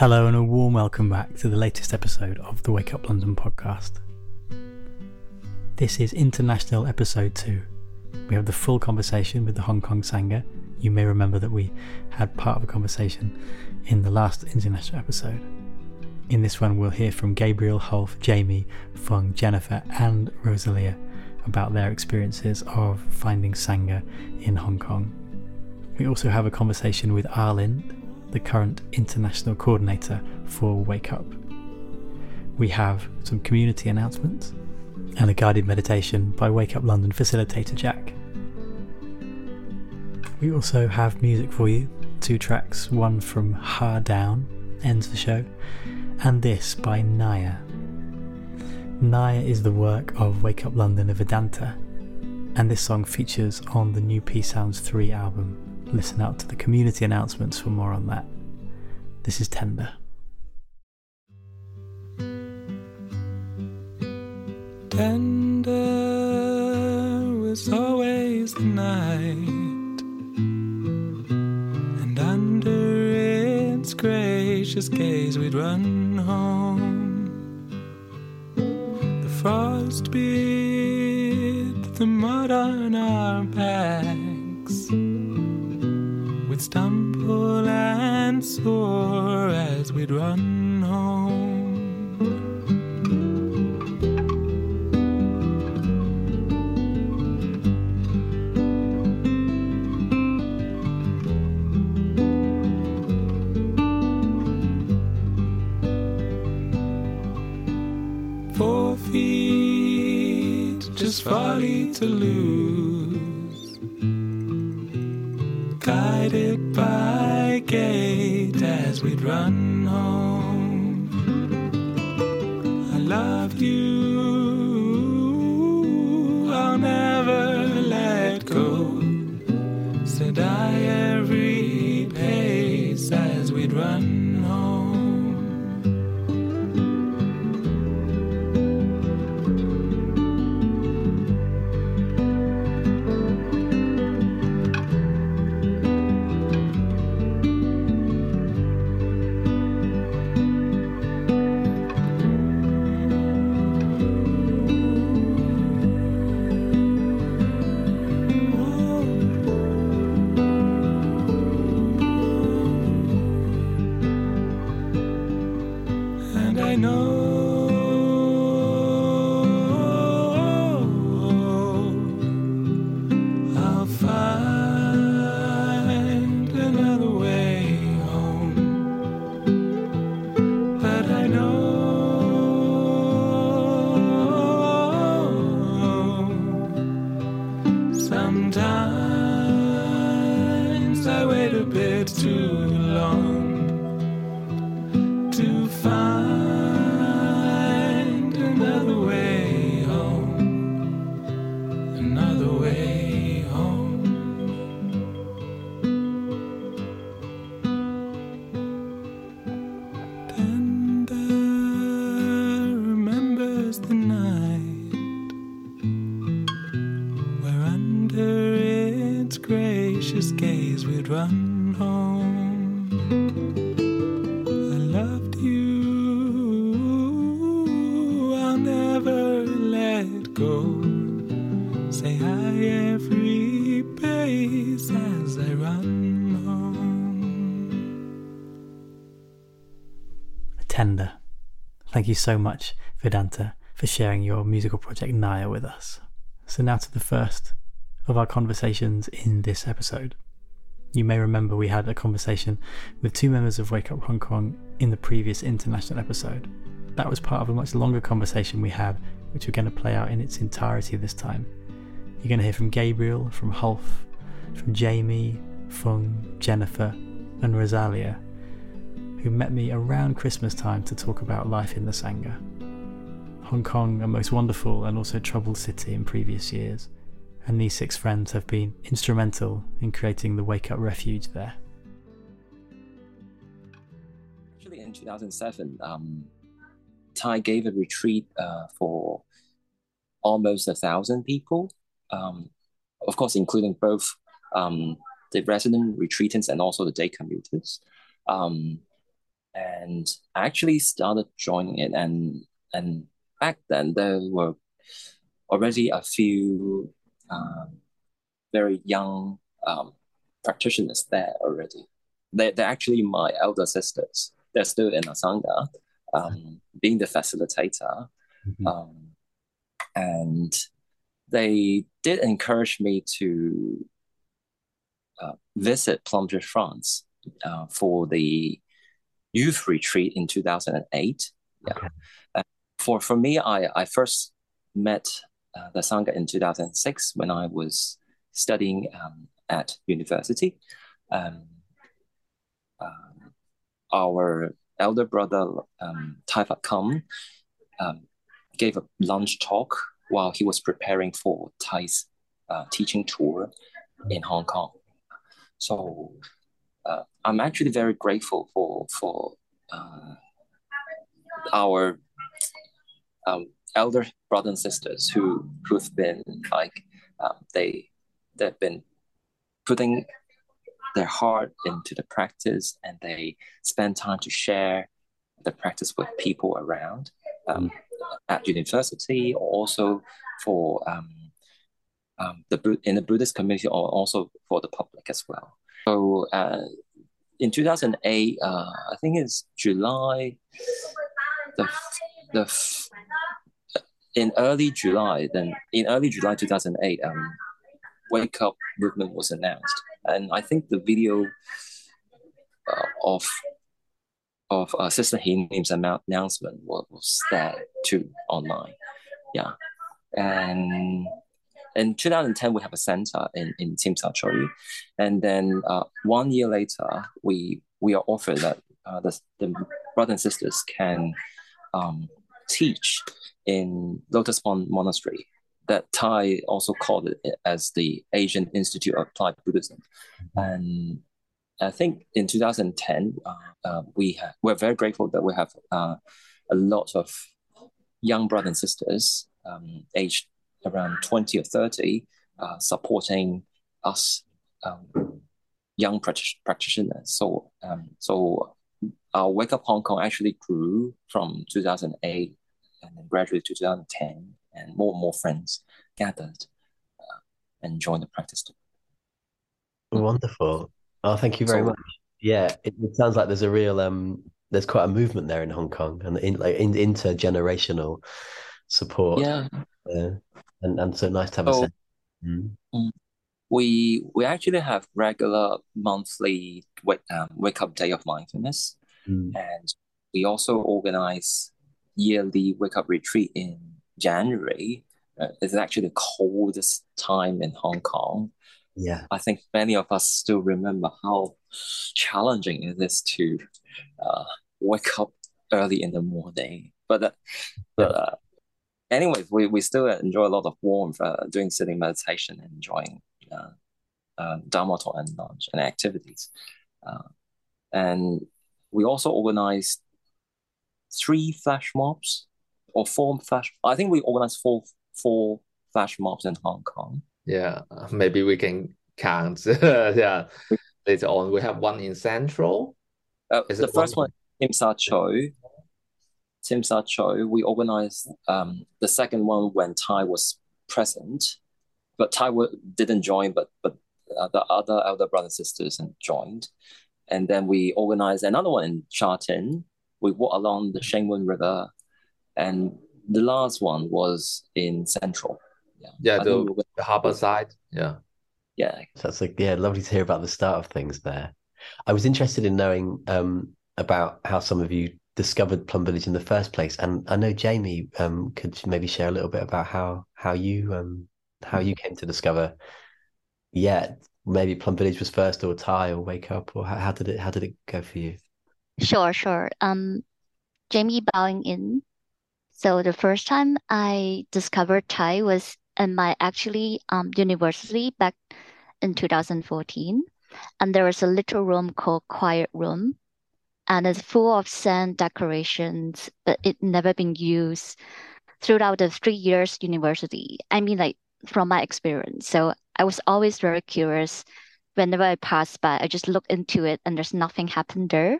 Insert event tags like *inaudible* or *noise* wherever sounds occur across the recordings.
Hello, and a warm welcome back to the latest episode of the Wake Up London podcast. This is International Episode 2. We have the full conversation with the Hong Kong Sangha. You may remember that we had part of a conversation in the last international episode. In this one, we'll hear from Gabriel, Hulf, Jamie, Phoung, Jennifer, and Rosalia about their experiences of finding Sangha in Hong Kong. We also have a conversation with Arlind, the current international coordinator for Wake Up. We have some community announcements and a guided meditation by Wake Up London facilitator Jack. We also have music for you two tracks, one from Ha Down, ends the show, and this by Nayar. Nayar is the work of Wake Up London of Vedanta, and this song features on the new Peace Sounds 3 album. Listen out to the community announcements for more on that. This is Tender. Tender was always the night, and under its gracious gaze we'd run home. The frost beat the mud on our backs. We'd stumble and soar as we'd run home. Four feet, just folly to lose. Guided by gate as we'd run home. I loved you, Thank you so much, Vedanta, for sharing your musical project Nayar with us. So, now to the first of our conversations in this episode. You may remember we had a conversation with two members of Wake Up Hong Kong in the previous international episode. That was part of a much longer conversation we had, which we're going to play out in its entirety this time. You're going to hear from Gabriel, from Hulf, from Jamie, Phoung, Jennifer, and Rosalia, who met me around Christmas time to talk about life in the Sangha. Hong Kong, a most wonderful and also troubled city in previous years, and these six friends have been instrumental in creating the Wake Up Refuge there. Actually, in 2007, um, Thay gave a retreat uh, for almost a thousand people, um, of course, including both um, the resident retreatants and also the day commuters. Um, and I actually started joining it. And and back then there were already a few um, very young um, practitioners there already. They they're actually my elder sisters. They're still in Asanga, um, being the facilitator, Mhm. um, and they did encourage me to uh, visit Plumtree, France, uh, for the youth retreat in 2008. Yeah. Okay. Uh, for for me, I I first met uh, the sangha in 2006 when I was studying um, at university. Um, um, our elder brother um, Taifat Kam um, gave a lunch talk while he was preparing for Thay's uh, teaching tour in Hong Kong. So uh, I'm actually very grateful for for uh, our um, elder brothers and sisters who who've been like um, they they've been putting their heart into the practice and they spend time to share the practice with people around um, at university or also for um, um, the in the Buddhist community or also for the public as well. So uh, in 2008, uh, I think it's July, the the in early July, then in early July 2008, um, Wake Up movement was announced, and I think the video uh, of of uh, Sister Hinim's annou- announcement was, was there too online. Yeah, and in 2010 we have a center in in Tim Sa and then uh, one year later we we are offered that uh, the the brothers and sisters can um, teach in Lotus Pond Monastery. That Thay also called it as the Asian Institute of Applied Buddhism, and I think in 2010 uh, uh, we have we're very grateful that we have uh, a lot of young brothers and sisters um, aged around 20 or 30 uh, supporting us um, young practi- practitioners. So um, so our Wake Up Hong Kong actually grew from 2008 and then gradually to 2010, and more and more friends gathered uh, and joined the practice. Wonderful. Oh, thank you very So- much. Yeah, it, it sounds like there's a real um there's quite a movement there in Hong Kong and in like in, intergenerational support. Yeah, Uh, and and so nice to have a So- sense. Mm. we we actually have regular monthly wake, um, wake up day of mindfulness, Mm. and we also organize yearly wake up retreat in January. Uh, it's actually the coldest time in Hong Kong. Yeah. I think many of us still remember how challenging it is to uh, wake up early in the morning. But uh, but uh, anyways, we, we still enjoy a lot of warmth uh, doing sitting meditation and enjoying uh, uh, Dharma talk and lunch and activities. Uh, and we also organized three flash mobs or four flash. I think we organized four four flash mobs in Hong Kong. Yeah, maybe we can count. *laughs* Yeah, later on we have one in Central. Uh, the first one- one, Tsim Sha Tsui. Tsim Sha Tsui. We organized um, the second one when Thay was present, but Thay wa- didn't join, but but uh, the other elder brothers and sisters and joined, and then we organized another one in Sha Tin. We walked along the Shing Mun River, and the last one was in Central. Yeah, Yeah, the we were- the harbor side. Yeah. yeah, So that's like yeah, lovely to hear about the start of things there. I was interested in knowing um about how some of you discovered Plum Village in the first place, and I know Jamie um could maybe share a little bit about how how you um how you came to discover. Yeah, maybe Plum Village was first, or Thay, or Wake Up, or how, how did it how did it go for you? Sure, sure. Um, Jamie bowing in. So the first time I discovered Thay was in my actually um university back in 2014, and there was a little room called Quiet Room, and it's full of sand decorations, but it never been used throughout the three years university. I mean, like from my experience. So I was always very curious. Whenever I pass by, I just look into it, and there's nothing happened there.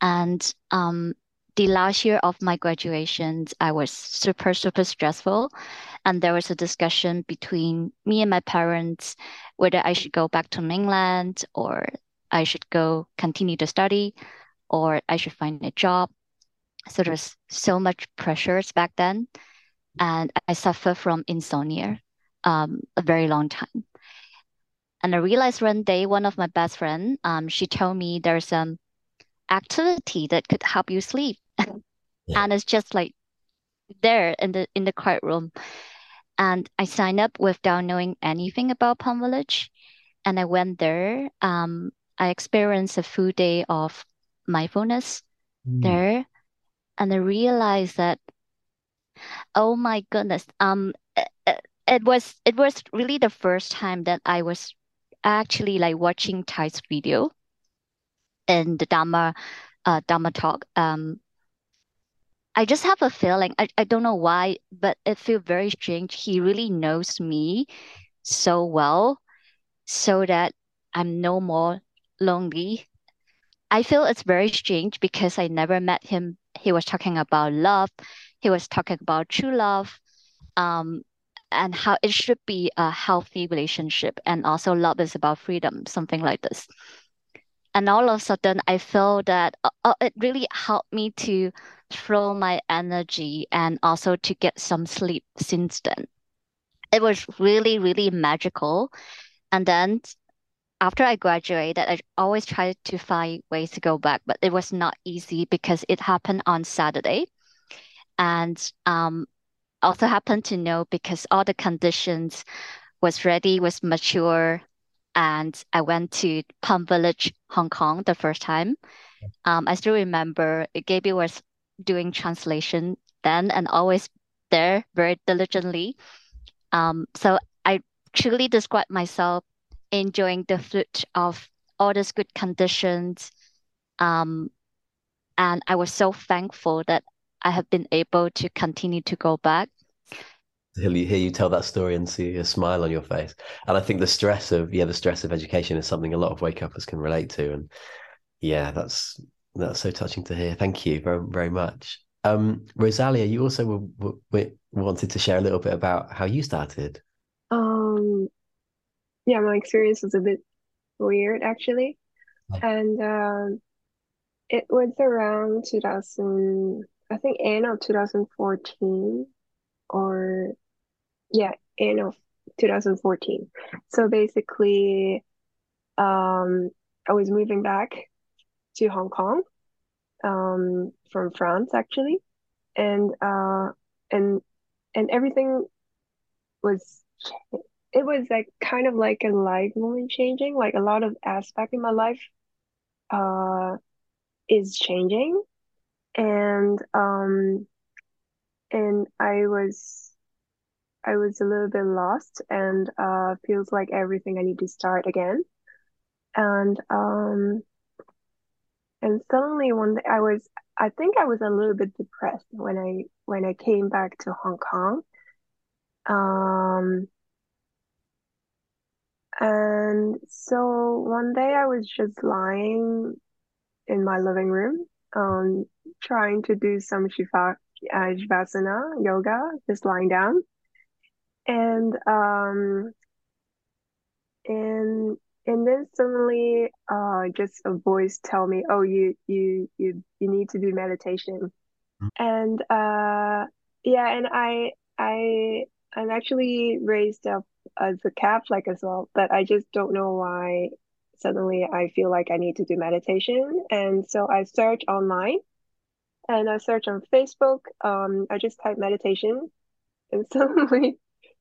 And um, the last year of my graduations, I was super, super stressful. And there was a discussion between me and my parents whether I should go back to mainland or I should go continue to study or I should find a job. So there's so much pressures back then. And I suffer from insomnia um, a very long time. And I realized one day, one of my best friend, um, she told me there's some activity that could help you sleep. *laughs* Yeah. and it's just like there in the in the quiet room. And I signed up without knowing anything about Plum Village. And I went there. Um, I experienced a full day of mindfulness Mm. there. And I realized that, oh my goodness, um, it, it- it was it was really the first time that I was actually like watching Thay's video in the Dharma uh Dharma talk. Um, I just have a feeling, I, I don't know why, but it feels very strange. He really knows me so well so that I'm no more lonely. I feel it's very strange because I never met him. He was talking about love. He was talking about true love, um, and how it should be a healthy relationship. And also love is about freedom, something like this. And all of a sudden, I feel that uh, uh, it really helped me to throw my energy and also to get some sleep since then. It was really, really magical. And then after I graduated, I always tried to find ways to go back, but it was not easy because it happened on Saturday. And um, also happened to know because all the conditions was ready, was mature, and I went to Plum Village, Hong Kong the first time. Um, I still remember Gaby was doing translation then and always there very diligently. Um, so I truly describe myself enjoying the fruit of all these good conditions. Um, and I was so thankful that I have been able to continue to go back. to hear you, hear you tell that story and see a smile on your face. And I think the stress of yeah, the stress of education is something a lot of wake uppers can relate to. And yeah, that's that's so touching to hear. Thank you very very much. Um, Rosalia, you also were, were, were- wanted to share a little bit about how you started. Um, yeah, my experience was a bit weird actually. Right. And um, it was around 2000, I think end of 2014 or yeah, end of 2014. So basically, um, I was moving back to Hong Kong, um, from France actually, and uh, and and everything was it was like kind of like a life moment changing. Like a lot of aspect in my life, uh, is changing, and um, and I was I was a little bit lost, and uh, feels like everything I need to start again, and um, and suddenly one day I was I think I was a little bit depressed when I when I came back to Hong Kong. Um, and so one day I was just lying in my living room, um, trying to do some shiva, uh, Shavasana yoga, just lying down. And um, and and then suddenly, uh, just a voice tell me, "Oh, you you you you need to do meditation." Mm. And uh, yeah, and I I I'm actually raised up as a Catholic as well, but I just don't know why suddenly I feel like I need to do meditation. And so I search online and I search on Facebook. Um, I just type meditation and *laughs* suddenly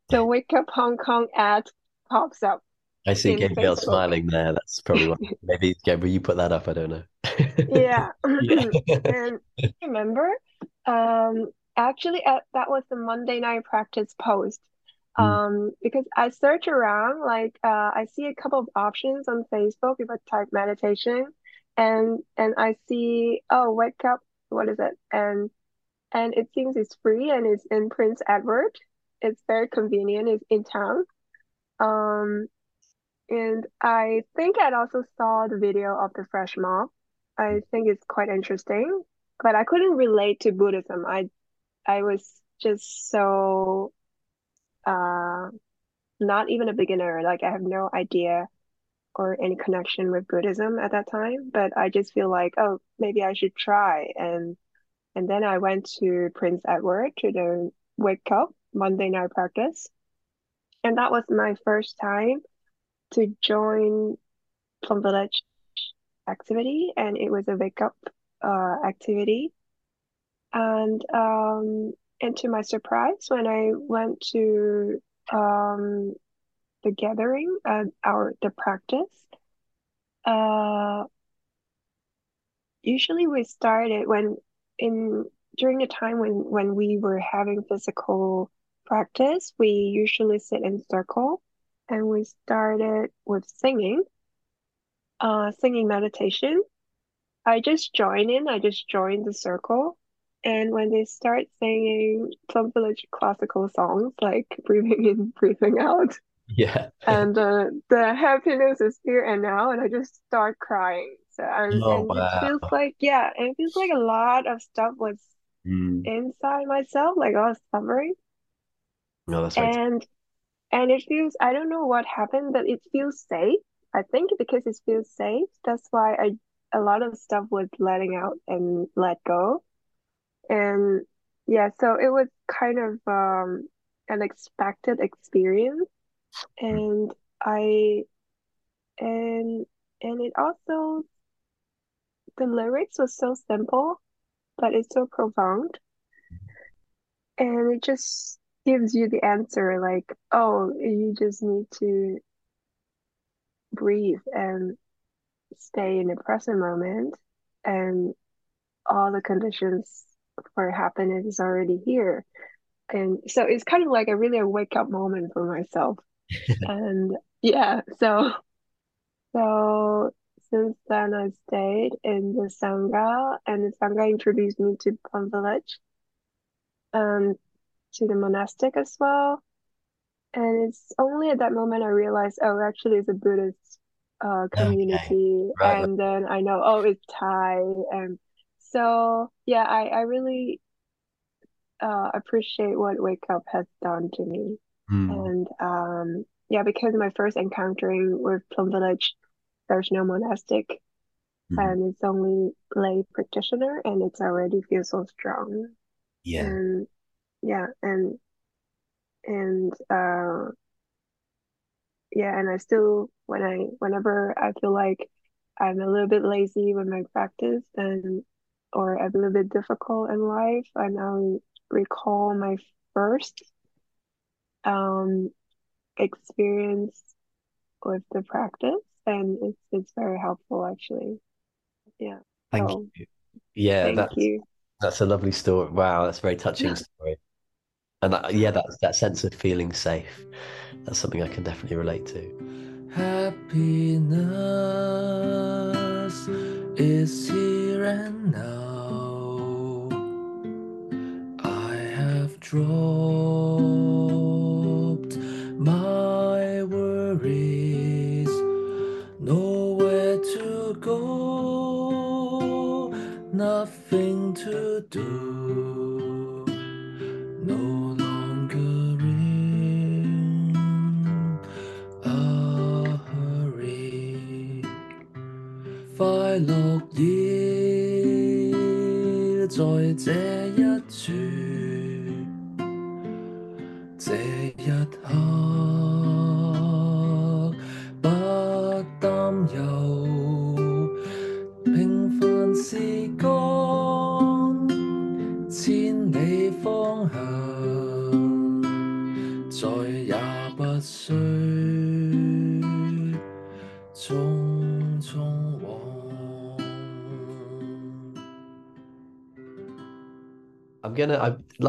the Wake Up Hong Kong ad pops up. I see Gabriel Facebook. smiling there. That's probably what *laughs* maybe Gabriel, you put that up. I don't know. Yeah. *laughs* Yeah. And I remember, um, actually, uh, that was the Monday night practice post. Mm. Um, because I search around, like, uh, I see a couple of options on Facebook if I type meditation, and and I see, oh, wake up, what is it? And and it seems it's free and it's in Prince Edward. It's very convenient. It's in town. Um, and I think I also saw the video of the fresh mob. I think it's quite interesting, but I couldn't relate to Buddhism. I I was just so uh not even a beginner. Like I have no idea or any connection with Buddhism at that time, but I just feel like, oh, maybe I should try. And and then I went to Prince Edward to the Wake Up Monday night practice. And that was my first time to join Plum Village activity and it was a wake up uh, activity. And um and to my surprise when I went to um the gathering uh, our the practice uh usually we started when in during the time when when we were having physical practice we usually sit in circle and we started with singing uh singing meditation. I just joined in i just joined the circle and when they start singing some village classical songs like breathing in *laughs* breathing out. Yeah. and uh, the happiness is here and now and i just start crying. So and, Oh, and it feels like yeah and it feels like a lot of stuff was Mm. inside myself like i was suffering. No, that's very and and it feels i don't know what happened but it feels safe. I think because it feels safe. That's why i a lot of stuff was letting out and let go and yeah so it was kind of um an expected experience. And i and and it also the lyrics was so simple but it's so profound. And it just gives you the answer like oh you just need to breathe and stay in the present moment and all the conditions for happiness is already here. And so it's kind of like a really a wake up moment for myself. *laughs* And yeah so so since then I stayed in the Sangha and the Sangha introduced me to Plum Village and to the monastic as well. And it's only at that moment I realized oh actually it's a Buddhist uh community. Right, and then I know oh it's Thay and so yeah I I really uh appreciate what Wake Up has done to me Mm. and um yeah because my first encountering with Plum Village there's no monastic Mhm. and it's only lay practitioner and it's already feels so strong Yeah. and yeah and and uh yeah and I still when I whenever I feel like I'm a little bit lazy with my practice and or a little bit difficult in life and I recall my first um experience with the practice and it's it's very helpful actually yeah Thank so you. Yeah, thank that's you that's a lovely story. Wow, that's a very touching story. And that, yeah, that that sense of feeling safe. That's something I can definitely relate to. Happiness is here and now. I have dropped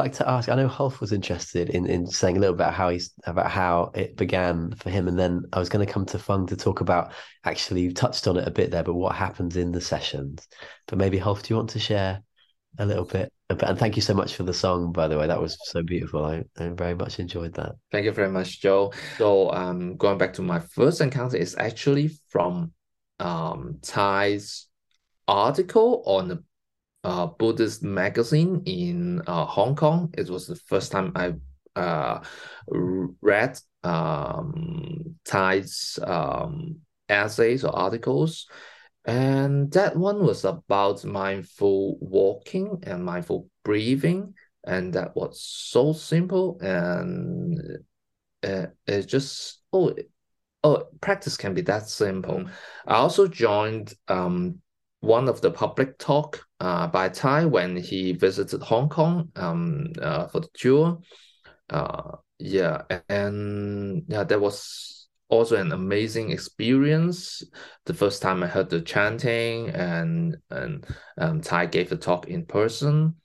like to ask. I know Hulf was interested in in saying a little bit how he's about how it began for him, and then I was going to come to Phoung to talk about. Actually, you touched on it a bit there, but what happens in the sessions? But maybe Hulf, do you want to share a little bit? About, and thank you so much for the song, by the way. That was so beautiful. I, I very much enjoyed that. Thank you very much, Joe. So um, going back to my first encounter is actually from um Thay's article on a uh, Buddhist magazine in uh, Hong Kong. It was the first time I uh, read um, Thay's um, essays or articles. And that one was about mindful walking and mindful breathing. And that was so simple. And uh, it's just, oh, oh, practice can be that simple. I also joined um, one of the public talk uh, by Thay when he visited Hong Kong um, uh, for the tour. Uh, yeah, and yeah, that was also an amazing experience. The first time I heard the chanting and and um, Thay gave the talk in person.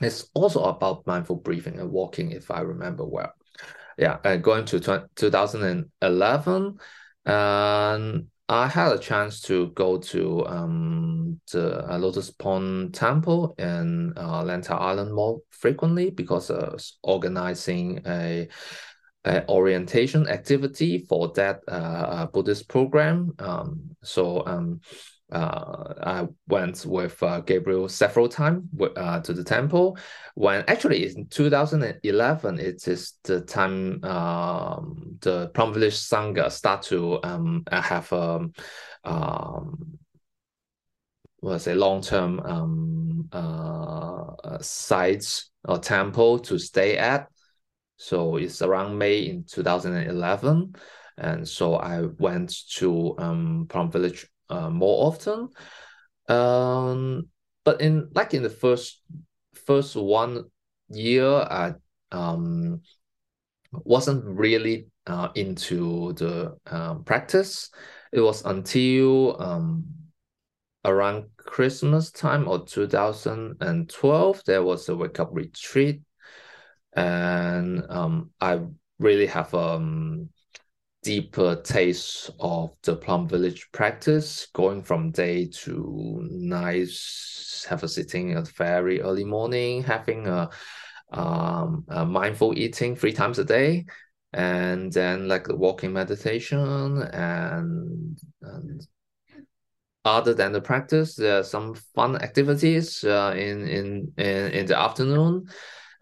It's also about mindful breathing and walking, if I remember well. Yeah, uh, going to 2011, and I had a chance to go to um, the uh, Lotus Pond Temple in uh, Lantau Island more frequently because I was organizing a, a orientation activity for that uh, uh Buddhist program. Um, so um, uh, I went with uh, Gabriel several times uh, to the temple. When actually in 2011, it is the time um, the Village Sangha start to um, have um, um, was a long term um, uh, sites or temple to stay at. So it's around May in 2011. And so I went to um, Plum Village uh, more often. Um, but in like in the first first one year, I um wasn't really uh, into the um, practice. It was until um around Christmas time or 2012 there was a wake up retreat, and um I really have um deeper taste of the Plum Village practice, going from day to night, have a sitting at very early morning, having a, um, a mindful eating three times a day, and then like the walking meditation and, and other than the practice, there are some fun activities uh, in, in in in the afternoon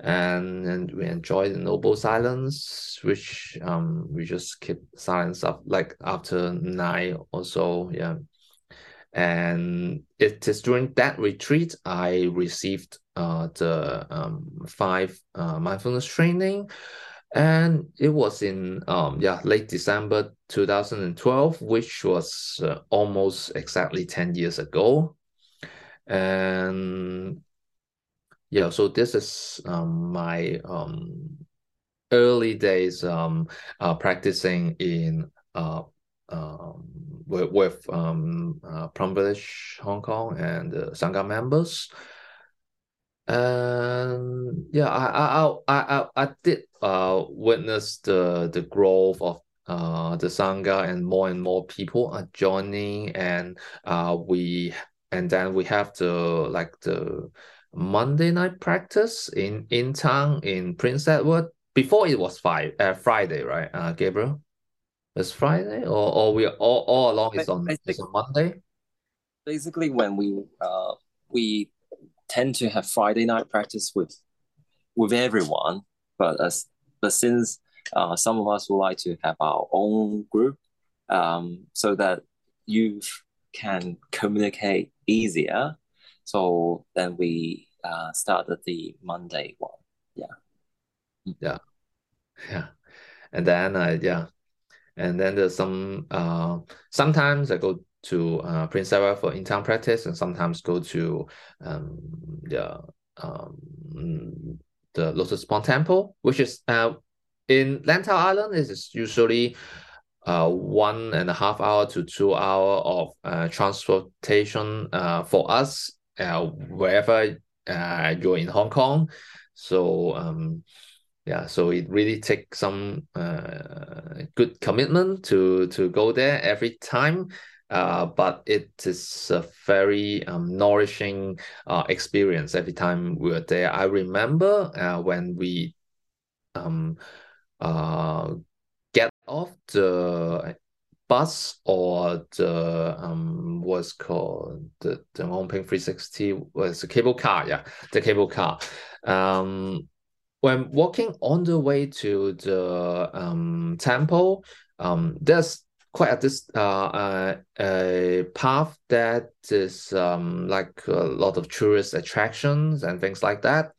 and and we enjoy the noble silence, which um we just keep silence up like after nine or so, yeah. And it is during that retreat I received uh the um five uh, mindfulness training, and it was in um yeah late December 2012, which was uh, almost exactly 10 years ago. And yeah, so this is um, my um, early days um, uh, practicing in uh, um, with, with um, uh, Plum Village Hong Kong and uh, Sangha members. And yeah, I I I I, I did uh witness the the growth of uh the Sangha and more and more people are joining and uh we and then we have the like the Monday night practice in in town in Prince Edward. Before it was five uh, Friday, right? Uh, Gabriel, it's Friday, or or we all all along is on it's on Monday. Basically, when we uh we tend to have Friday night practice with with everyone, but as but since uh, some of us would like to have our own group, um, so that you can communicate easier. So then we uh, started the Monday one. Yeah. Yeah. Yeah. And then uh, yeah. And then there's some uh sometimes I go to uh Prince Edward for in-town practice and sometimes go to um the um the Lotus Pond Temple, which is uh in Lantau Island is usually uh, one and a half hour to two hour of uh, transportation uh, for us uh, wherever uh, you're in Hong Kong. So um, yeah, so it really takes some uh, good commitment to to go there every time. Uh, but it is a very um, nourishing uh, experience every time we are there. I remember uh, when we um, uh, get off the bus or the um what's called the the Ping 360 was a cable car, yeah, the cable car. Um, when walking on the way to the um temple, um, there's quite a this uh, uh, a path that is um like a lot of tourist attractions and things like that.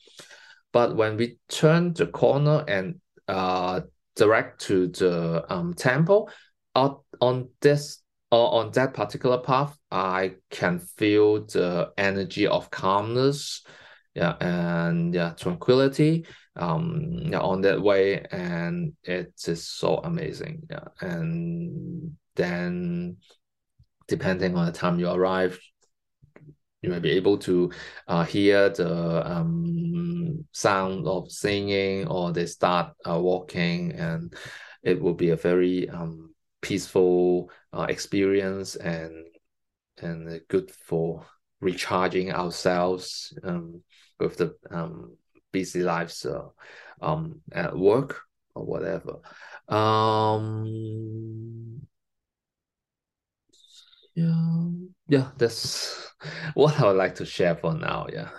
But when we turn the corner and uh direct to the um temple, out on this or on that particular path, I can feel the energy of calmness, yeah, and yeah, tranquility, um, yeah, on that way, and it is so amazing, yeah, and then depending on the time you arrive, you may be able to uh, hear the um, sound of singing or they start uh, walking and it will be a very um, peaceful uh, experience and and good for recharging ourselves um, with the um, busy lives uh, um, at work or whatever. Um, yeah, yeah, that's *laughs* what I would like to share for now. Yeah,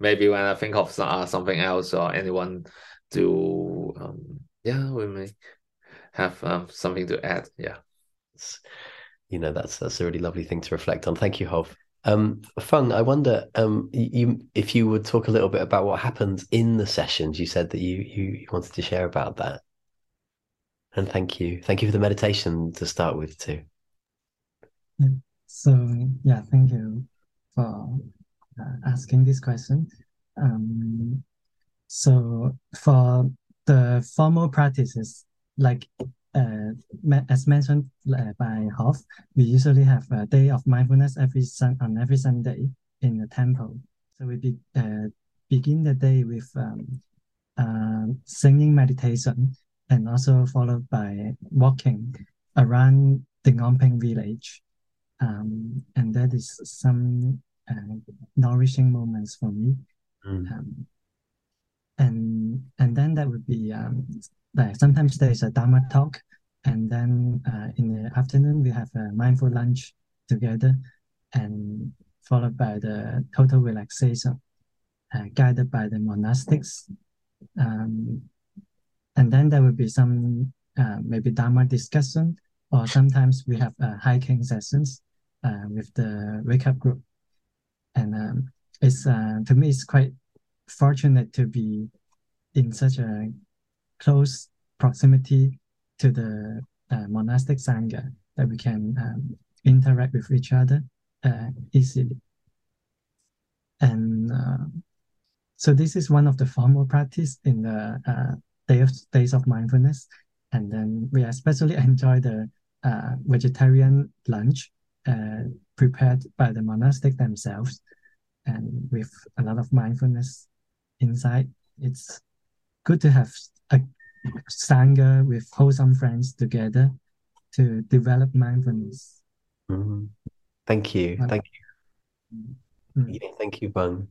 maybe when I think of uh, something else or anyone do, um, yeah, we may have um, something to add. Yeah. It's, you know, that's that's a really lovely thing to reflect on. Thank you, Hov. Um, Phoung, I wonder um, you if you would talk a little bit about what happens in the sessions. You said that you you wanted to share about that, and thank you, thank you for the meditation to start with too. So yeah, thank you for uh, asking this question. Um, so for the formal practices, like uh, as mentioned uh, by Hov, we usually have a day of mindfulness every sun on every Sunday in the temple. So we be, uh, begin the day with um, uh, singing meditation and also followed by walking around the Ngong Ping village. Um, and that is some uh, nourishing moments for me. Mm. Um, and and then that would be um, like sometimes there is a Dharma talk, and then uh, in the afternoon we have a mindful lunch together, and followed by the total relaxation, uh, guided by the monastics. Um, and then there will be some uh, maybe Dharma discussion, or sometimes we have uh, hiking sessions uh, with the wake up group. And um, it's uh, to me, it's quite fortunate to be in such a close proximity to the uh, monastic sangha that we can um, interact with each other uh, easily. And uh, so this is one of the formal practice in the uh, day of, days of mindfulness. And then we especially *laughs* enjoy the uh, vegetarian lunch uh, prepared by the monastic themselves and with a lot of mindfulness inside. It's good to have a sangha with wholesome friends together to develop mindfulness. Mm-hmm. Thank you. Thank you. Mm-hmm. Yeah, thank you, Phoung.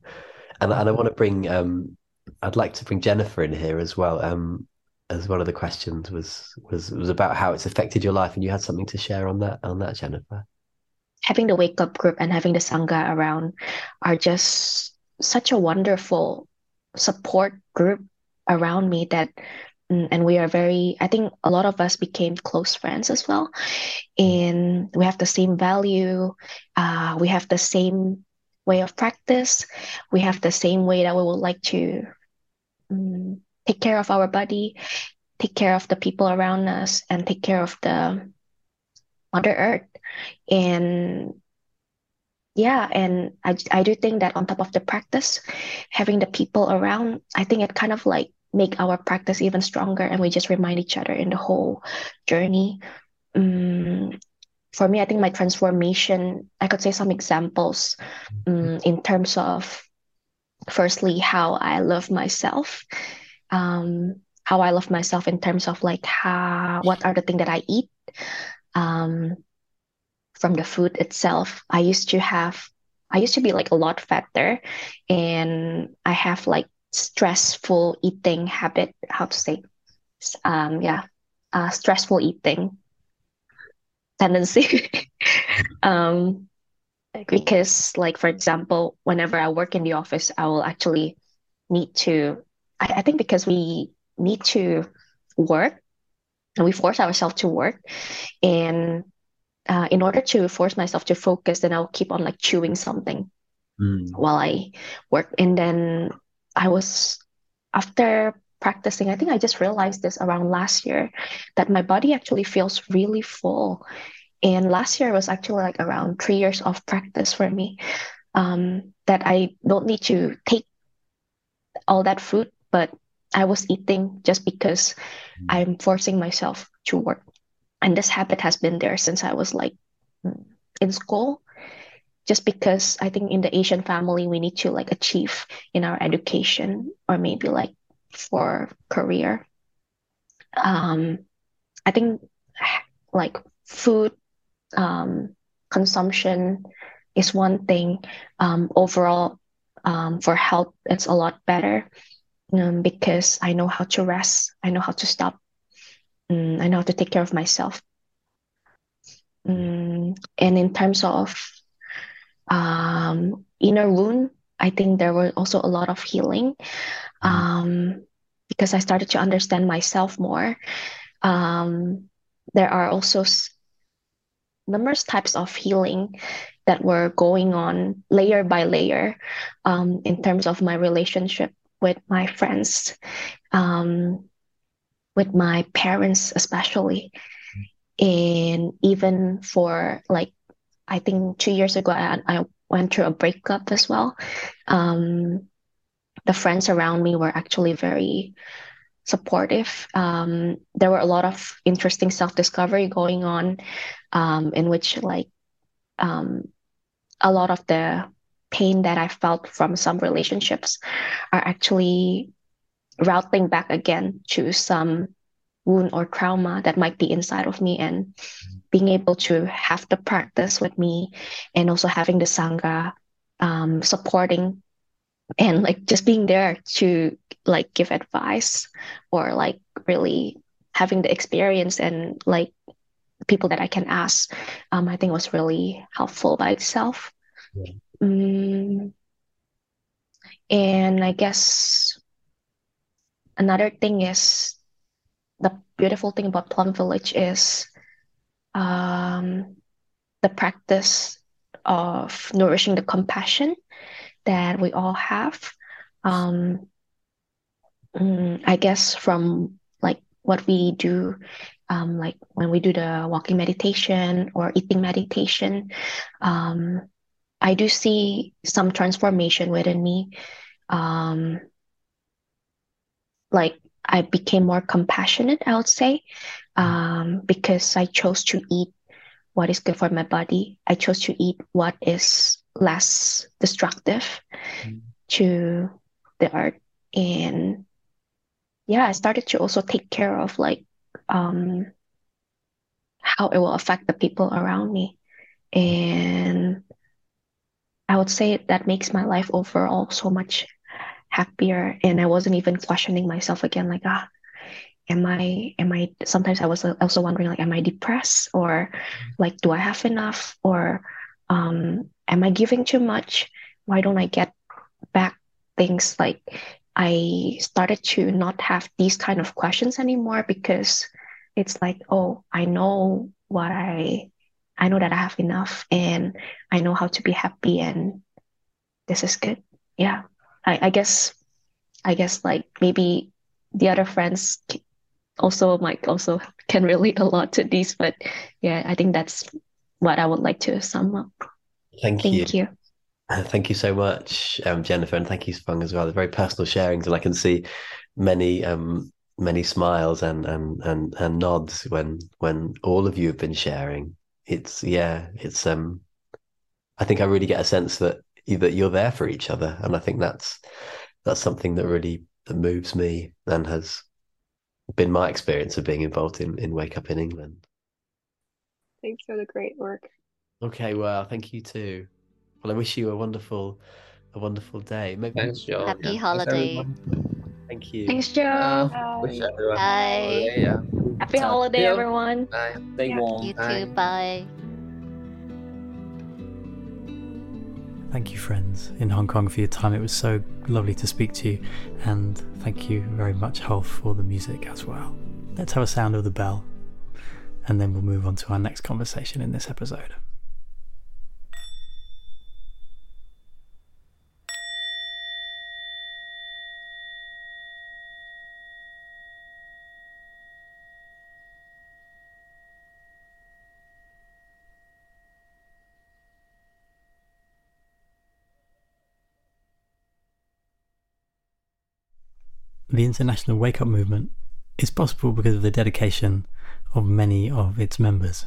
And and I want to bring um I'd like to bring Jennifer in here as well. Um as one of the questions was was was about how it's affected your life and you had something to share on that on that, Jennifer. Having the wake up group and having the Sangha around are just such a wonderful support group around me that mm, and we are very i think a lot of us became close friends as well. And we have the same value uh, we have the same way of practice we have the same way that we would like to um, take care of our body take care of the people around us and take care of the mother earth. And yeah and I, I do think that on top of the practice having the people around i think it kind of like make our practice even stronger and we just remind each other in the whole journey. Um, for me i think my transformation i could say some examples um, in terms of firstly how i love myself um, how i love myself in terms of like how what are the things that i eat um, from the food itself. I used to have i used to be like a lot fatter and i have like stressful eating habit how to say um yeah uh stressful eating tendency. *laughs* um, because like for example, whenever I work in the office, I will actually need to. I, I think because we need to work and we force ourselves to work and uh, in order to force myself to focus then i'll keep on like chewing something Mm. while i work and then i was after practicing i think i just realized this around last year that my body actually feels really full. And last year was actually like around three years of practice for me um, that i don't need to take all that food but i was eating just because i'm forcing myself to work. And this habit has been there since i was like mm, in school just because i think in the asian family we need to like achieve in our education or maybe like for career. Um i think like food um consumption is one thing. Um overall um for health it's a lot better um, because i know how to rest. I know how to stop. Um, i know how to take care of myself. Um, and in terms of um, inner wound, I think there was also a lot of healing um, because I started to understand myself more. Um, there are also numerous types of healing that were going on layer by layer um, in terms of my relationship with my friends, um, with my parents, especially. And even for like I think two years ago, I, I went through a breakup as well. Um, the friends around me were actually very supportive. Um, there were a lot of interesting self discovery going on, um, in which like um, a lot of the pain that I felt from some relationships are actually routing back again to some wound or trauma that might be inside of me and being able to have the practice with me and also having the sangha um, supporting and like just being there to like give advice or like really having the experience and like people that I can ask um, I think was really helpful by itself Yeah. Mm, and I guess another thing is the beautiful thing about Plum Village is um, the practice of nourishing the compassion that we all have. Um, mm, I guess from like what we do, um, like when we do the walking meditation or eating meditation, um, I do see some transformation within me. Um, like I became more compassionate, I would say, um, because I chose to eat what is good for my body. I chose to eat what is less destructive Mm. to the earth. And yeah, I started to also take care of like um, how it will affect the people around me. And I would say that makes my life overall so much happier. And I wasn't even questioning myself again, like, ah, am I, am I, sometimes I was also wondering, like, am I depressed or like, do I have enough or um, am I giving too much? Why don't I get back things like I started to not have these kind of questions anymore because it's like, oh, I know what I I know that I have enough and I know how to be happy and this is good. Yeah. I, I guess I guess like maybe the other friends also might also can relate a lot to these, but yeah, I think that's what I would like to sum up. Thank you. Thank you. Thank you so much, um, Jennifer, and thank you, Phoung, as well. They're very personal sharings, and I can see many, um, many smiles and and and and nods when when all of you have been sharing. It's yeah, it's um, I think I really get a sense that that you're there for each other, and I think that's that's something that really that moves me and has been my experience of being involved in in Wake Up in England. Thanks for the great work. Okay, well, thank you too. Well, I wish you a wonderful a wonderful day. Maybe Thanks, Joe. Happy Yeah. Holiday. everyone. thank you. Thanks, Joe. Uh, wish Bye. everyone Bye. holiday, yeah. Happy holiday, everyone. Bye. Stay Yeah. warm. You Bye. too. Bye. Thank you, friends in Hong Kong, for your time. It was so lovely to speak to you, and thank you very much, Hulf, for the music as well. Let's have a sound of the bell, and then we'll move on to our next conversation in this episode. The International Wake Up Movement is possible because of the dedication of many of its members.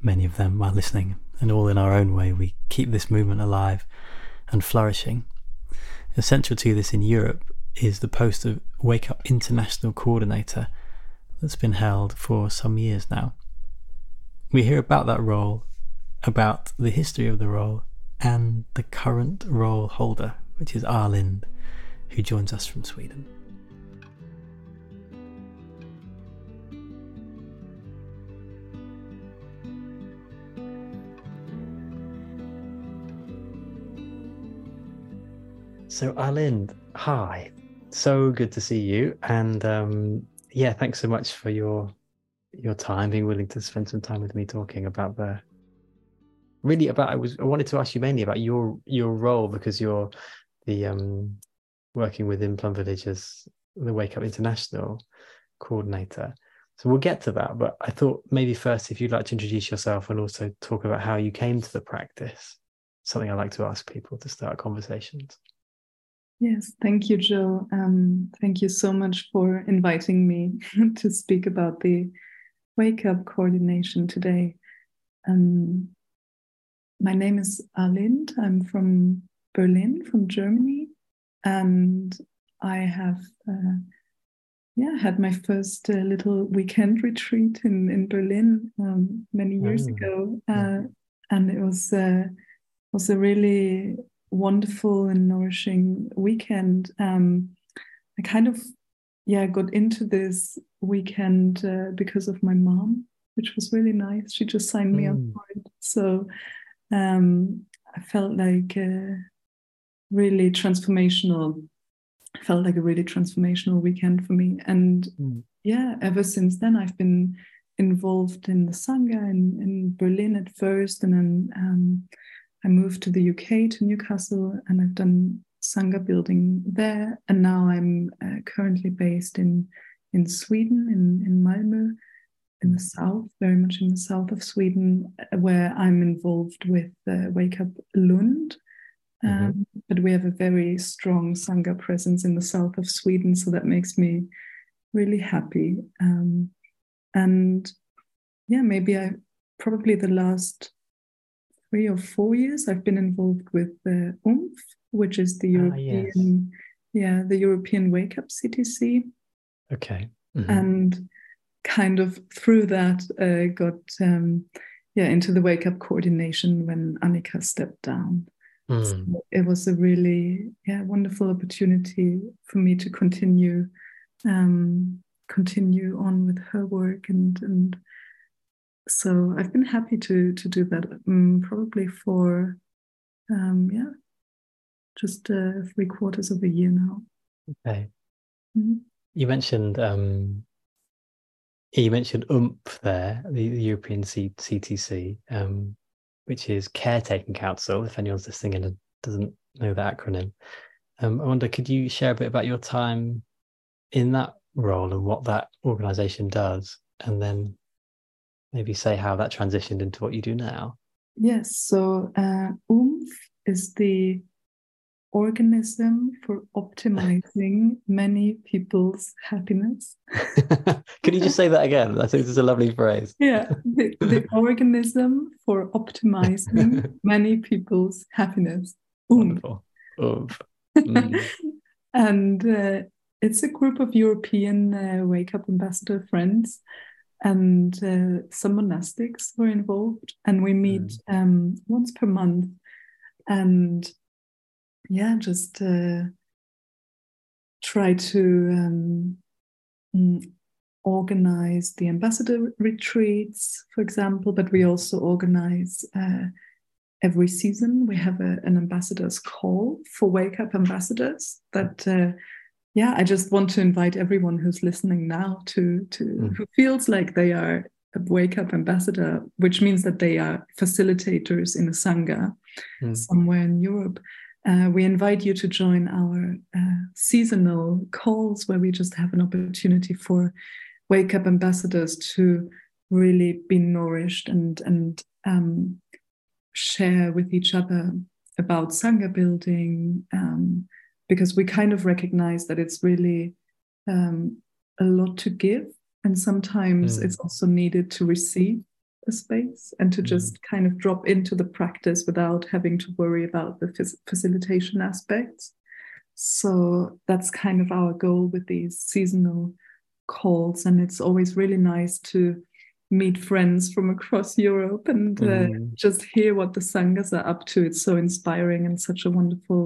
Many of them are listening, and all in our own way, we keep this movement alive and flourishing. Essential to this in Europe is the post of Wake Up International Coordinator that's been held for some years now. We hear about that role, about the history of the role, and the current role holder, which is Arlind, who joins us from Sweden. So, Arlind, hi. So good to see you. And um, yeah, thanks so much for your your time, being willing to spend some time with me talking about the really about I was I wanted to ask you mainly about your your role because you're the um working within Plum Village as the Wake Up International coordinator. So we'll get to that, but I thought maybe first if you'd like to introduce yourself and also talk about how you came to the practice. Something I like to ask people to start conversations. Yes, thank you, Jill. Um, thank you so much for inviting me *laughs* to speak about the Wake Up coordination today. Um, my name is Arlind. I'm from Berlin, from Germany, and I have, uh, yeah, had my first uh, little weekend retreat in in Berlin um, many years Oh, ago, uh, yeah. and it was uh, was a really wonderful and nourishing weekend. Um, I kind of, yeah, got into this weekend uh, because of my mom, which was really nice. She just signed me up Mm. for it. So um, I felt like uh, really transformational. Felt like a really transformational weekend for me. And Mm. yeah, ever since then, I've been involved in the Sangha in, in Berlin at first, and then um, I moved to the UK to Newcastle, and I've done Sangha building there. And now I'm uh, currently based in in Sweden, in in Malmö, in the south, very much in the south of Sweden, uh, where I'm involved with uh, Wake Up Lund. Mhm. Um, But we have a very strong Sangha presence in the south of Sweden, so that makes me really happy. Um, and yeah, maybe I probably the last three or four years I've been involved with the UMF, which is the Ah, European, yeah, the European Wake Up CTC, Okay. Mhm. and kind of through that uh, got um, yeah into the Wake Up coordination when Annika stepped down. Mm. So it was a really yeah wonderful opportunity for me to continue um, continue on with her work and and so I've been happy to to do that um, probably for um, yeah just uh, three quarters of a year now. Okay. Mhm. You mentioned um, you mentioned UMF there, the, the European C- CTC, um, which is Caretaking Council. If anyone's listening and doesn't know the acronym, um, I wonder, could you share a bit about your time in that role and what that organisation does, and then maybe say how that transitioned into what you do now? Yes, so uh, UMF is the organism for optimizing *laughs* many people's happiness. *laughs* Can you just say that again? I think this is a lovely phrase. Yeah, the, the *laughs* organism for optimizing many people's happiness. Wonderful. Oomph. Mm. and uh, it's a group of European uh, Wake Up Ambassador friends, and uh, some monastics were involved. And we meet um, once per month, and yeah, just uh, try to um, mm, organize the ambassador retreats, for example, but we also organize uh, every season we have a, an ambassadors call for Wake Up ambassadors. That uh, yeah, I just want to invite everyone who's listening now to to Mm. who feels like they are a Wake Up ambassador, which means that they are facilitators in a sangha Mm. somewhere in Europe. Uh, we invite you to join our uh, seasonal calls where we just have an opportunity for Wake Up ambassadors to really be nourished and and um, share with each other about sangha building um, because we kind of recognize that it's really um, a lot to give and sometimes Mm. it's also needed to receive a space and to Mm. just kind of drop into the practice without having to worry about the facilitation aspects so that's kind of our goal with these seasonal calls and it's always really nice to meet friends from across *laughs* Europe and uh, Mm. just hear what the sanghas are up to. It's so inspiring and such a wonderful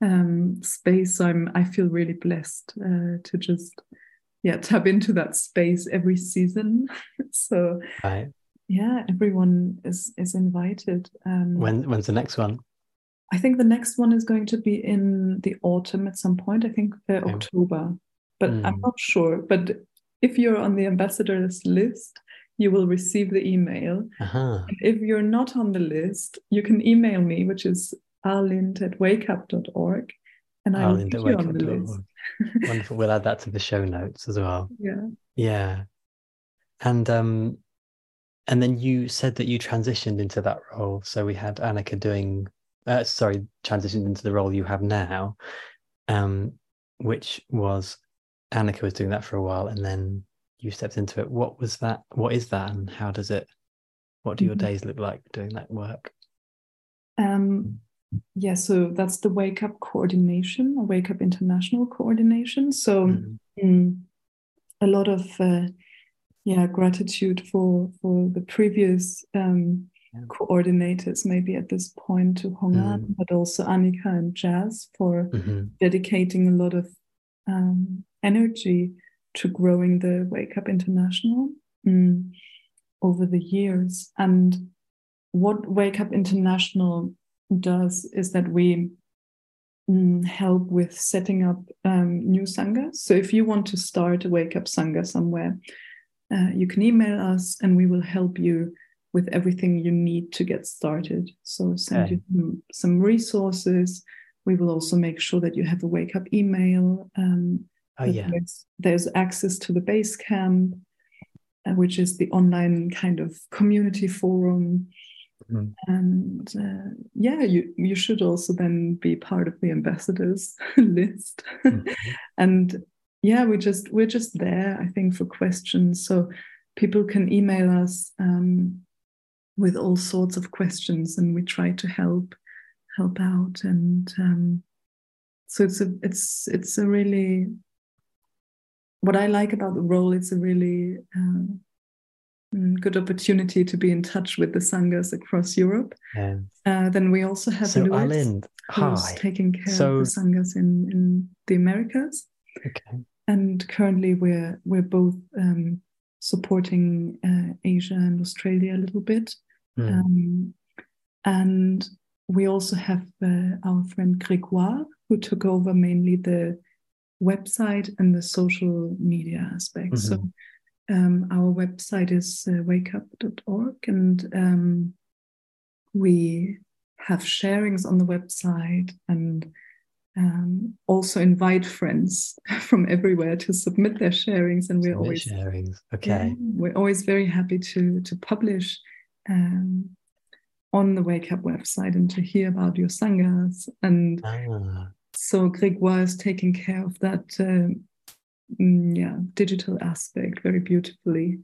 um, space. So I'm I feel really blessed uh, to just yeah tap into that space every season. *laughs* so Right. yeah, everyone is is invited. Um, When when's the next one? I think the next one is going to be in the autumn at some point. I think uh, Okay. October, but I'm Mm. not sure. But if you're on the ambassadors list, you will receive the email. Uh-huh. If you're not on the list, you can email me, which is arlind at wakeup.org. And I will Arlind put at you on the list. Wonderful. We'll add that to the show notes as well. *laughs* yeah. Yeah. And um and then you said that you transitioned into that role. So we had Annika doing uh sorry, transitioned into the role you have now. Um, which was Annika was doing that for a while and then you stepped into it. What was that? What is that and how does it what do your Mhm. days look like doing that work? Um, yeah, so that's the Wake Up coordination, or Wake Up International coordination. So Mhm. mm, a lot of uh, yeah gratitude for for the previous um, Yeah. coordinators, maybe at this point to Hongan, Mm. but also Annika and Jazz for Mhm. dedicating a lot of um, energy to growing the Wake Up International mm, over the years. And what Wake Up International does is that we mm, help with setting up um, new sanghas. So if you want to start a Wake Up Sangha somewhere, uh, you can email us and we will help you with everything you need to get started. So send you some, some resources. We will also make sure that you have a wake up email. Um, Oh yeah. there's, there's access to the base camp, uh, which is the online kind of community forum. Mhm. And uh, yeah, you you should also then be part of the ambassadors *laughs* list. Mhm. *laughs* and yeah, we just we're just there, I think, for questions. So people can email us um, with all sorts of questions, and we try to help help out. And um, so it's a it's it's a really what I like about the role. It's a really um, mm, good opportunity to be in touch with the sanghas across Europe. Yeah. Uh, then we also have So Louis, Arlind, who's hi. taking care So- of the sanghas in, in the Americas. Okay. And currently, we're we're both um, supporting uh, Asia and Australia a little bit. Mm. Um, and we also have uh, our friend Grégoire, who took over mainly the website and the social media aspect. So um, our website is uh, wakeup.org, and um, we have sharings on the website and um, also invite friends *laughs* from everywhere to submit their sharings. And we're Submit always sharings. yeah, Okay. we're always very happy to to publish um, on the Wake Up website and to hear about your sanghas. And Ah, so Grégoire is taking care of that, um, mm, yeah, digital aspect very beautifully.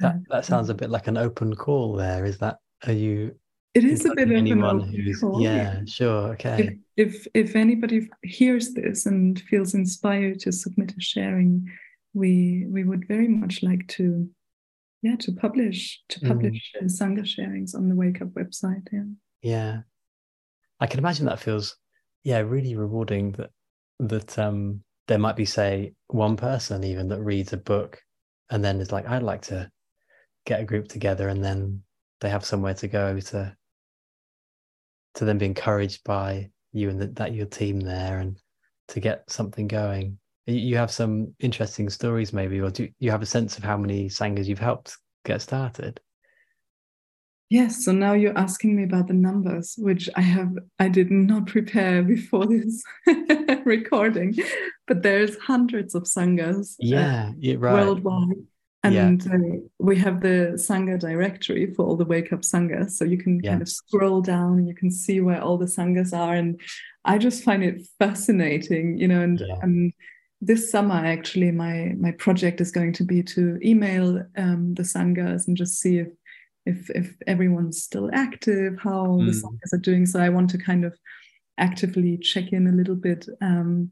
that that sounds a bit like an open call there. Is that are you It is a bit of an anyone open who's call, yeah, sure, okay. If, if if anybody hears this and feels inspired to submit a sharing, we we would very much like to, yeah, to publish to Mm. publish uh, sangha sharings on the Wake Up website. Yeah. Yeah. I can imagine that feels yeah, really rewarding that that um there might be say one person even that reads a book and then it's like I'd like to get a group together, and then they have somewhere to go to to then be encouraged by you and the, that your team there, and to get something going. You- have some interesting stories, maybe, or do you have a sense of how many sanghas you've helped get started? Yes, so now you're asking me about the numbers, which I have I did not prepare before this *laughs* recording, but there's hundreds of sanghas uh, Yeah, yeah, right. worldwide. Yeah. And uh, we have the Sangha directory for all the Wake Up Sanghas. So you can kind of scroll down and you can see where all the Sanghas are. And I just find it fascinating, you know, and, Yeah. and this summer actually my my project is going to be to email um, the Sanghas and just see if if if everyone's still active, how the Mm. Sanghas are doing. So I want to kind of actively check in a little bit. Um,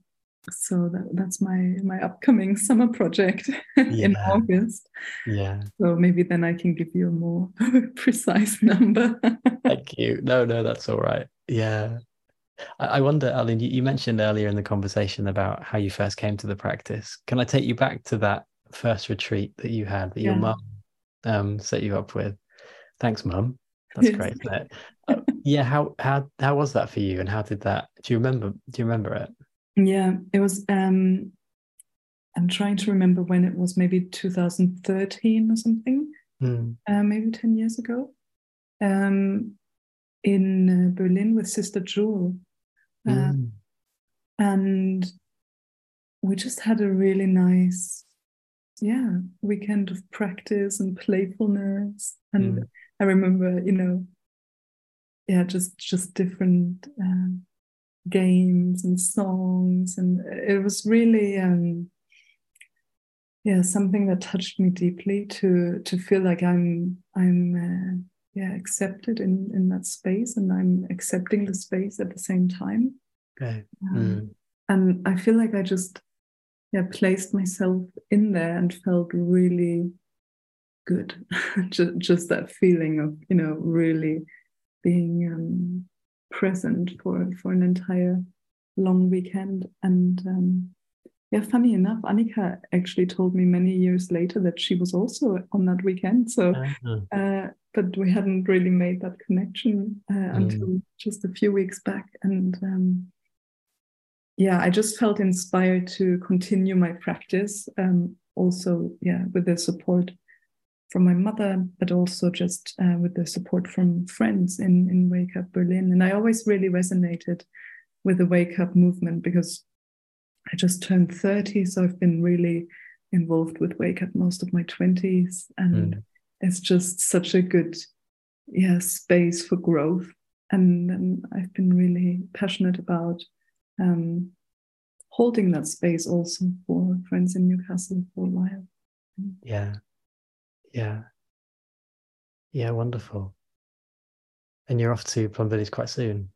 so that, that's my my upcoming *laughs* summer project *laughs* in August. Yeah. So maybe then I can give you a more *laughs* precise number. Thank you. No, no, that's all right. Yeah. I, I wonder, Arlind, you, you mentioned earlier in the conversation about how you first came to the practice. Can I take you back to that first retreat that you had that your Yeah. mum um, set you up with? Thanks, mum. That's *laughs* great. Uh, yeah. How how how was that for you? And how did that? Do you remember? Do you remember it? yeah, it was. Um, I'm trying to remember when it was. Maybe 2013 or something. Mm, uh, maybe 10 years ago um, in uh, Berlin with Sister Jewel. Uh, mm, And we just had a really nice, yeah, weekend of practice and playfulness. And Mm. I remember, you know, yeah, just just different um, games and songs, and it was really, um, yeah, something that touched me deeply to to feel like I'm I'm uh, yeah accepted in in that space, and I'm accepting the space at the same time. okay. Um, Mm, and I feel like I just yeah placed myself in there and felt really good. *laughs* just, just that feeling of you know really being um, present for for an entire long weekend. And um, yeah, funny enough, Annika actually told me many years later that she was also on that weekend. So. ah, Uh, but we hadn't really made that connection uh, until just a few weeks back. And um, yeah, I just felt inspired to continue my practice. Um, also, yeah, with the support from my mother, but also just uh, with the support from friends in in Wake Up Berlin. And I always really resonated with the Wake Up movement because I just turned 30, so I've been really involved with Wake Up most of my 20s. And Mm. it's just such a good yeah, space for growth. And, and I've been really passionate about um, holding that space also for friends in Newcastle for a while. Yeah. Yeah. Yeah, wonderful. And you're off to Plum Village quite soon.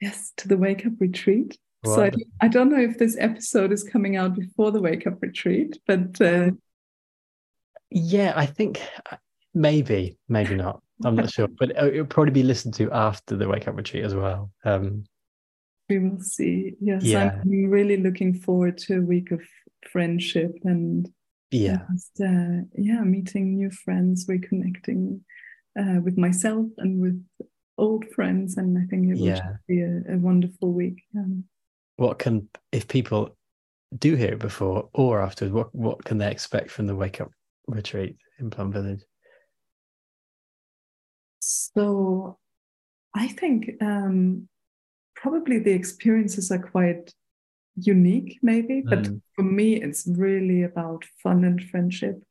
Yes, to the Wake Up Retreat. So I, I don't know if this episode is coming out before the Wake Up Retreat, but uh, Yeah, I think uh, maybe, maybe not. I'm not sure, but it- it'll probably be listened to after the wake up retreat as well. Um, we will see. Yes, Yeah. I'm really looking forward to a week of friendship and yeah, just uh, yeah meeting new friends reconnecting uh, with myself and with old friends and i think it will Yeah. just be a, a wonderful week um, what can if people do hear it before or afterwards, what what can they expect from the wake up retreat in Plum Village? so i think um, probably the experiences are quite unique maybe but Mm. for me it's really about fun and friendship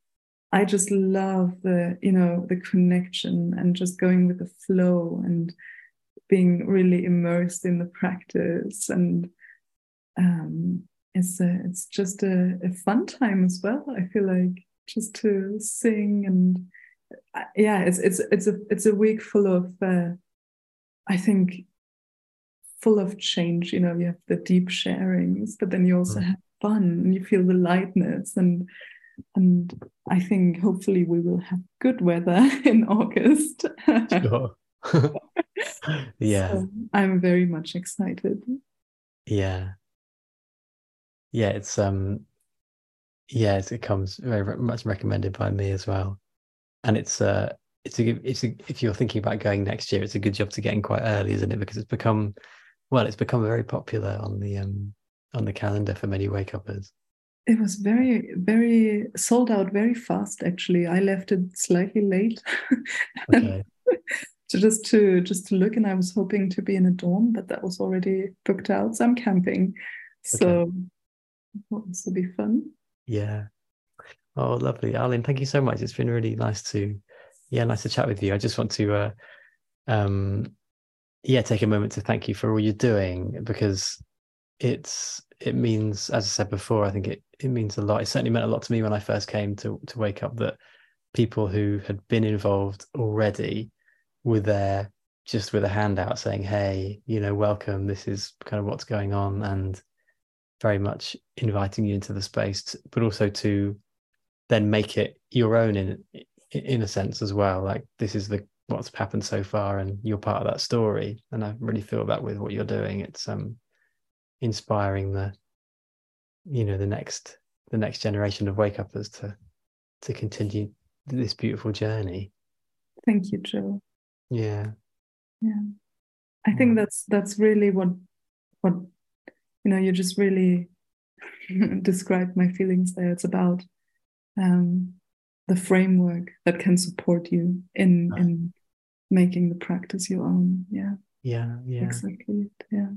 i just love the you know the connection and just going with the flow and being really immersed in the practice and um it's a, it's just a, a fun time as well i feel like just to sing and uh, yeah it's it's it's a it's a week full of uh, i think full of change you know you have the deep sharings but then you also Mm. have fun and you feel the lightness and and i think hopefully we will have good weather *laughs* in august Sure. *laughs* yeah, So i'm very much excited yeah, yeah. It's um, yes, it comes very, much recommended by me as well. And it's uh it's a it's a, if you're thinking about going next year, it's a good job to get in quite early, isn't it? Because it's become well, it's become very popular on the um on the calendar for many wake uppers. It was very, very sold out very fast. Actually, I left it slightly late. *laughs* Okay. to just to just to look, and I was hoping to be in a dorm, but that was already booked out. So I'm camping. So it will also be fun. Yeah. Oh, lovely. Arlind, thank you so much. It's been really nice to, yeah, nice to chat with you. I just want to, uh, um, yeah, take a moment to thank you for all you're doing because it's, it means, as I said before, I think it, it means a lot. It certainly meant a lot to me when I first came to, to wake up that people who had been involved already were there just with a handout saying, Hey, you know, welcome. This is kind of what's going on. And very much inviting you into the space, but also to then make it your own in in a sense as well. Like this is the what's happened so far, and you're part of that story. And I really feel that with what you're doing, it's um inspiring the you know the next the next generation of wake uppers to to continue this beautiful journey. Thank you, Joe. Yeah. Yeah. I think that's that's really what what you know you just really *laughs* described my feelings there it's about um, the framework that can support you in Right. in making the practice your own yeah Yeah. Yeah. exactly it, yeah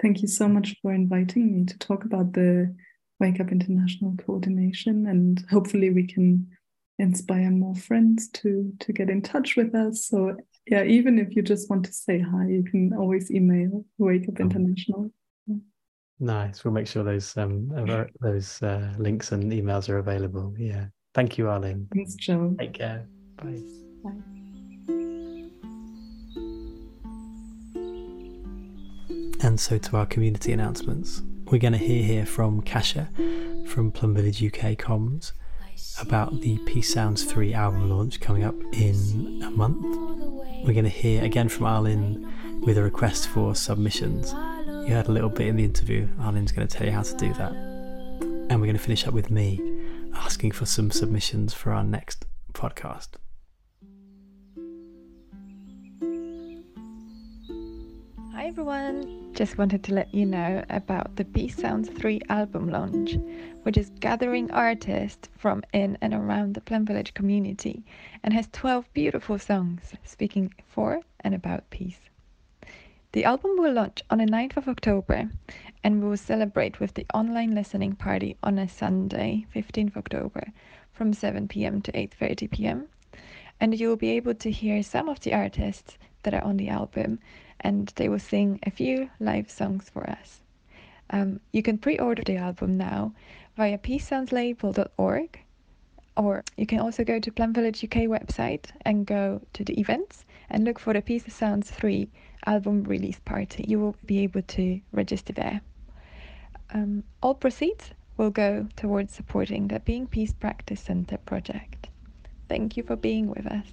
thank you so much for inviting me to talk about the wake up international coordination and hopefully we can inspire more friends to to get in touch with us so yeah even if you just want to say hi you can always email wake up international Nice. We'll make sure those um those uh, links and emails are available. Yeah. Thank you, Arlind. thanks joe Take care. Bye. Bye. And so to our community announcements. We're going to hear here from Kasha from Plum Village UK Comms about the Peace Sounds 3 album launch coming up in a month. We're going to hear again from Arlind with a request for submissions. You heard a little bit in the interview. Arlind's going to tell you how to do that. And we're going to finish up with me asking for some submissions for our next podcast. Everyone! Just wanted to let you know about the Peace Sounds 3 album launch, which is gathering artists from in and around the Plum Village community and has 12 beautiful songs speaking for and about peace. The album will launch on the 9th of October and we will celebrate with the online listening party on a Sunday, 15th October, from 7 pm to 8:30 pm. And you will be able to hear some of the artists that are on the album and they will sing a few live songs for us. Um, you can pre-order the album now via peacesoundslabel.org or you can also go to Plum Village UK website and go to the events and look for the Peace Sounds 3 album release party. You will be able to register there. Um, all proceeds will go towards supporting the Being Peace Practice Center project. Thank you for being with us.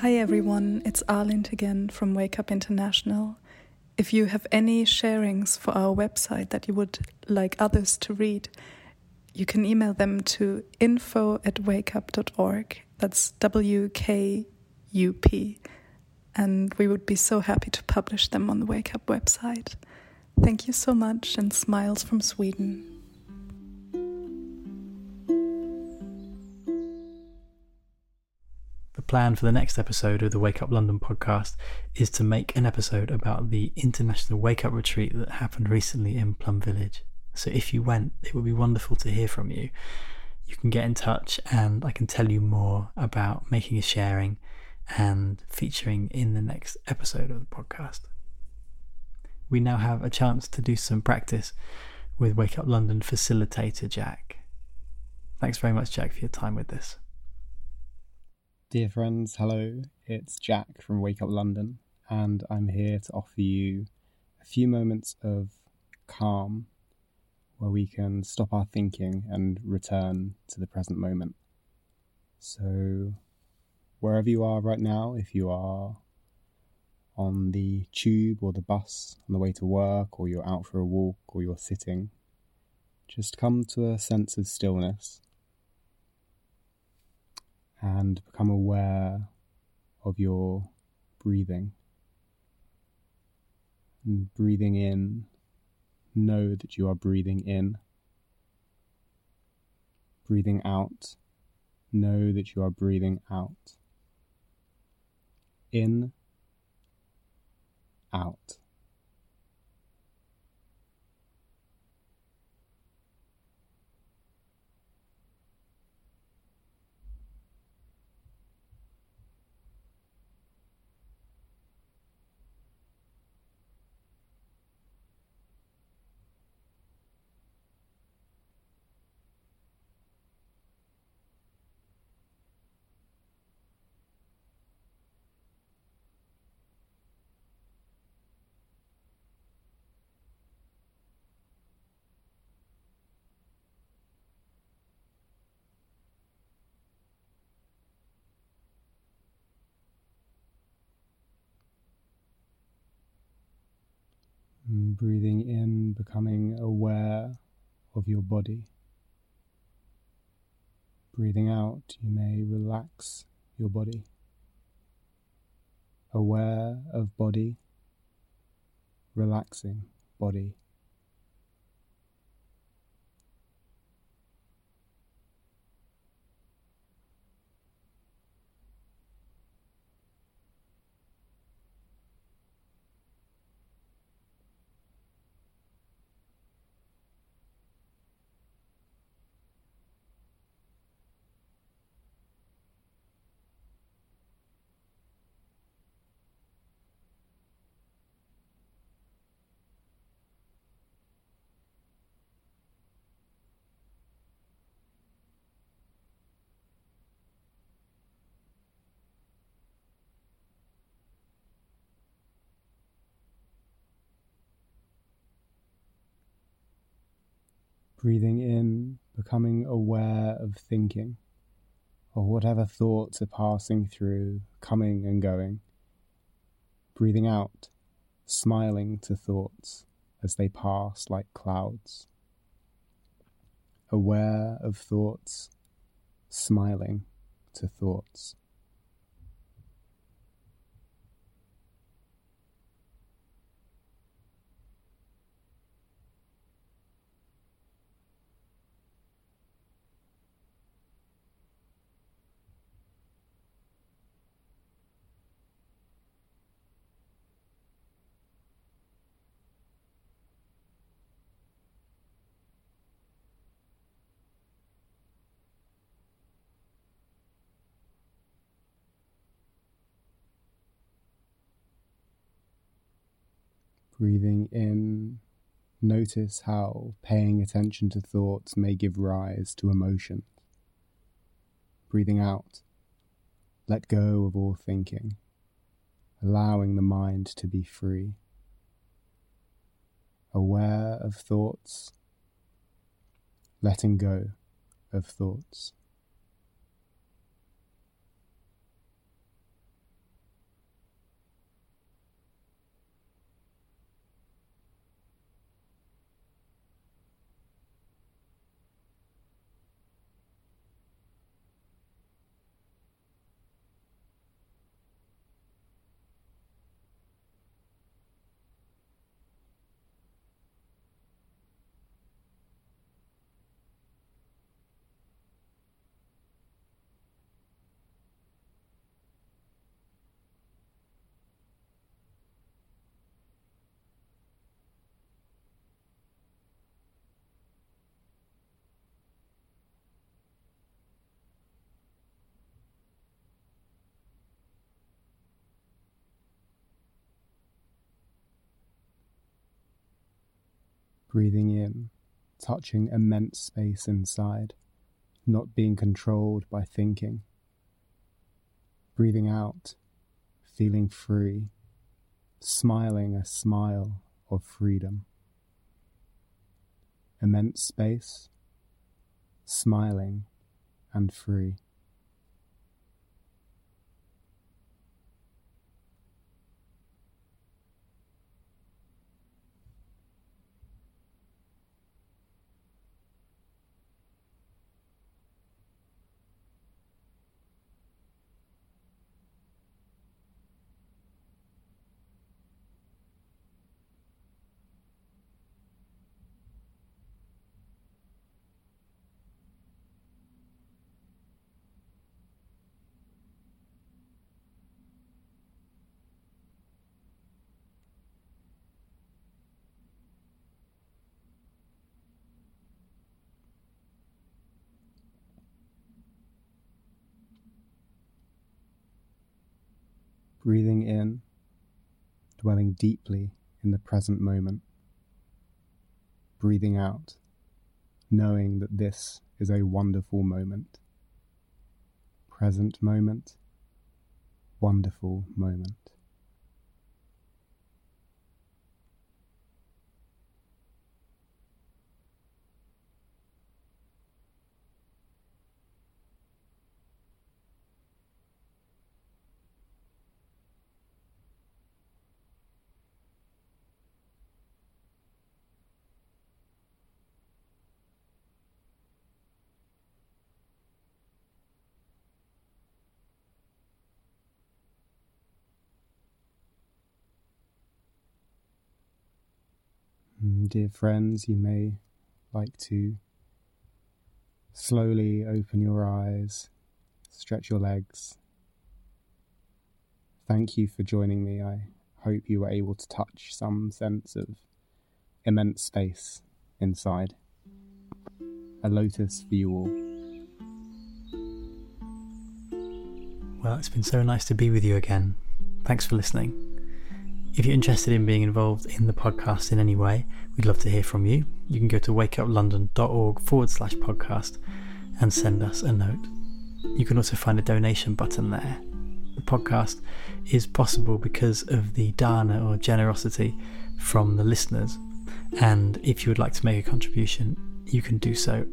Hi everyone, it's Arlind again from Wake Up International. If you have any sharings for our website that you would like others to read, you can email them to info at wakeup.org. That's W K U P. And we would be so happy to publish them on the Wake Up website. Thank you so much and smiles from Sweden. Plan for the next episode of the Wake Up London podcast is to make an episode about the international wake up retreat that happened recently in Plum Village. So if you went, it would be wonderful to hear from you. You can get in touch and I can tell you more about making a sharing and featuring in the next episode of the podcast. We now have a chance to do some practice with Wake Up London facilitator Jack. Thanks very much, Jack, for your time with this. Dear friends, hello. It's Jack from Wake Up London, and I'm here to offer you a few moments of calm where we can stop our thinking and return to the present moment. So, wherever you are right now, if you are on the tube or the bus on the way to work, or you're out for a walk, or you're sitting, just come to a sense of stillness and become aware of your breathing. And breathing in, know that you are breathing in. Breathing out, know that you are breathing out. In, out. Breathing in, becoming aware of your body. Breathing out, you may relax your body. Aware of body, relaxing body. Breathing in, becoming aware of thinking, of whatever thoughts are passing through, coming and going. Breathing out, smiling to thoughts as they pass like clouds. Aware of thoughts, smiling to thoughts. Breathing in, notice how paying attention to thoughts may give rise to emotions. Breathing out, let go of all thinking, allowing the mind to be free. Aware of thoughts, letting go of thoughts. Breathing in, touching immense space inside, not being controlled by thinking. Breathing out, feeling free, smiling a smile of freedom. Immense space, smiling and free. Breathing in, dwelling deeply in the present moment. Breathing out, knowing that this is a wonderful moment. Present moment, wonderful moment. Mm, Dear friends, you may like to slowly open your eyes, stretch your legs. Thank you for joining me. I hope you were able to touch some sense of immense space inside. A lotus for you all. Well, it's been so nice to be with you again. Thanks for listening. If you're interested in being involved in the podcast in any way, we'd love to hear from you. You can go to wakeuplondon.org forward slash podcast and send us a note. You can also find a donation button there. The podcast is possible because of the dana or generosity from the listeners. And if you would like to make a contribution, you can do so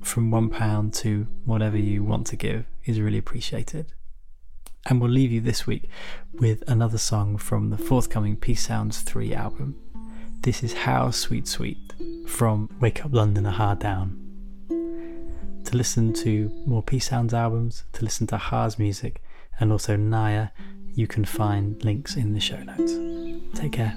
from £1 to whatever you want to give is really appreciated. And we'll leave you this week with another song from the forthcoming Peace Sounds 3 album. This is How Sweet Sweet from Wake Up London a Ha Down. To listen to more Peace Sounds albums, to listen to Ha's music, and also Nayar, you can find links in the show notes. Take care.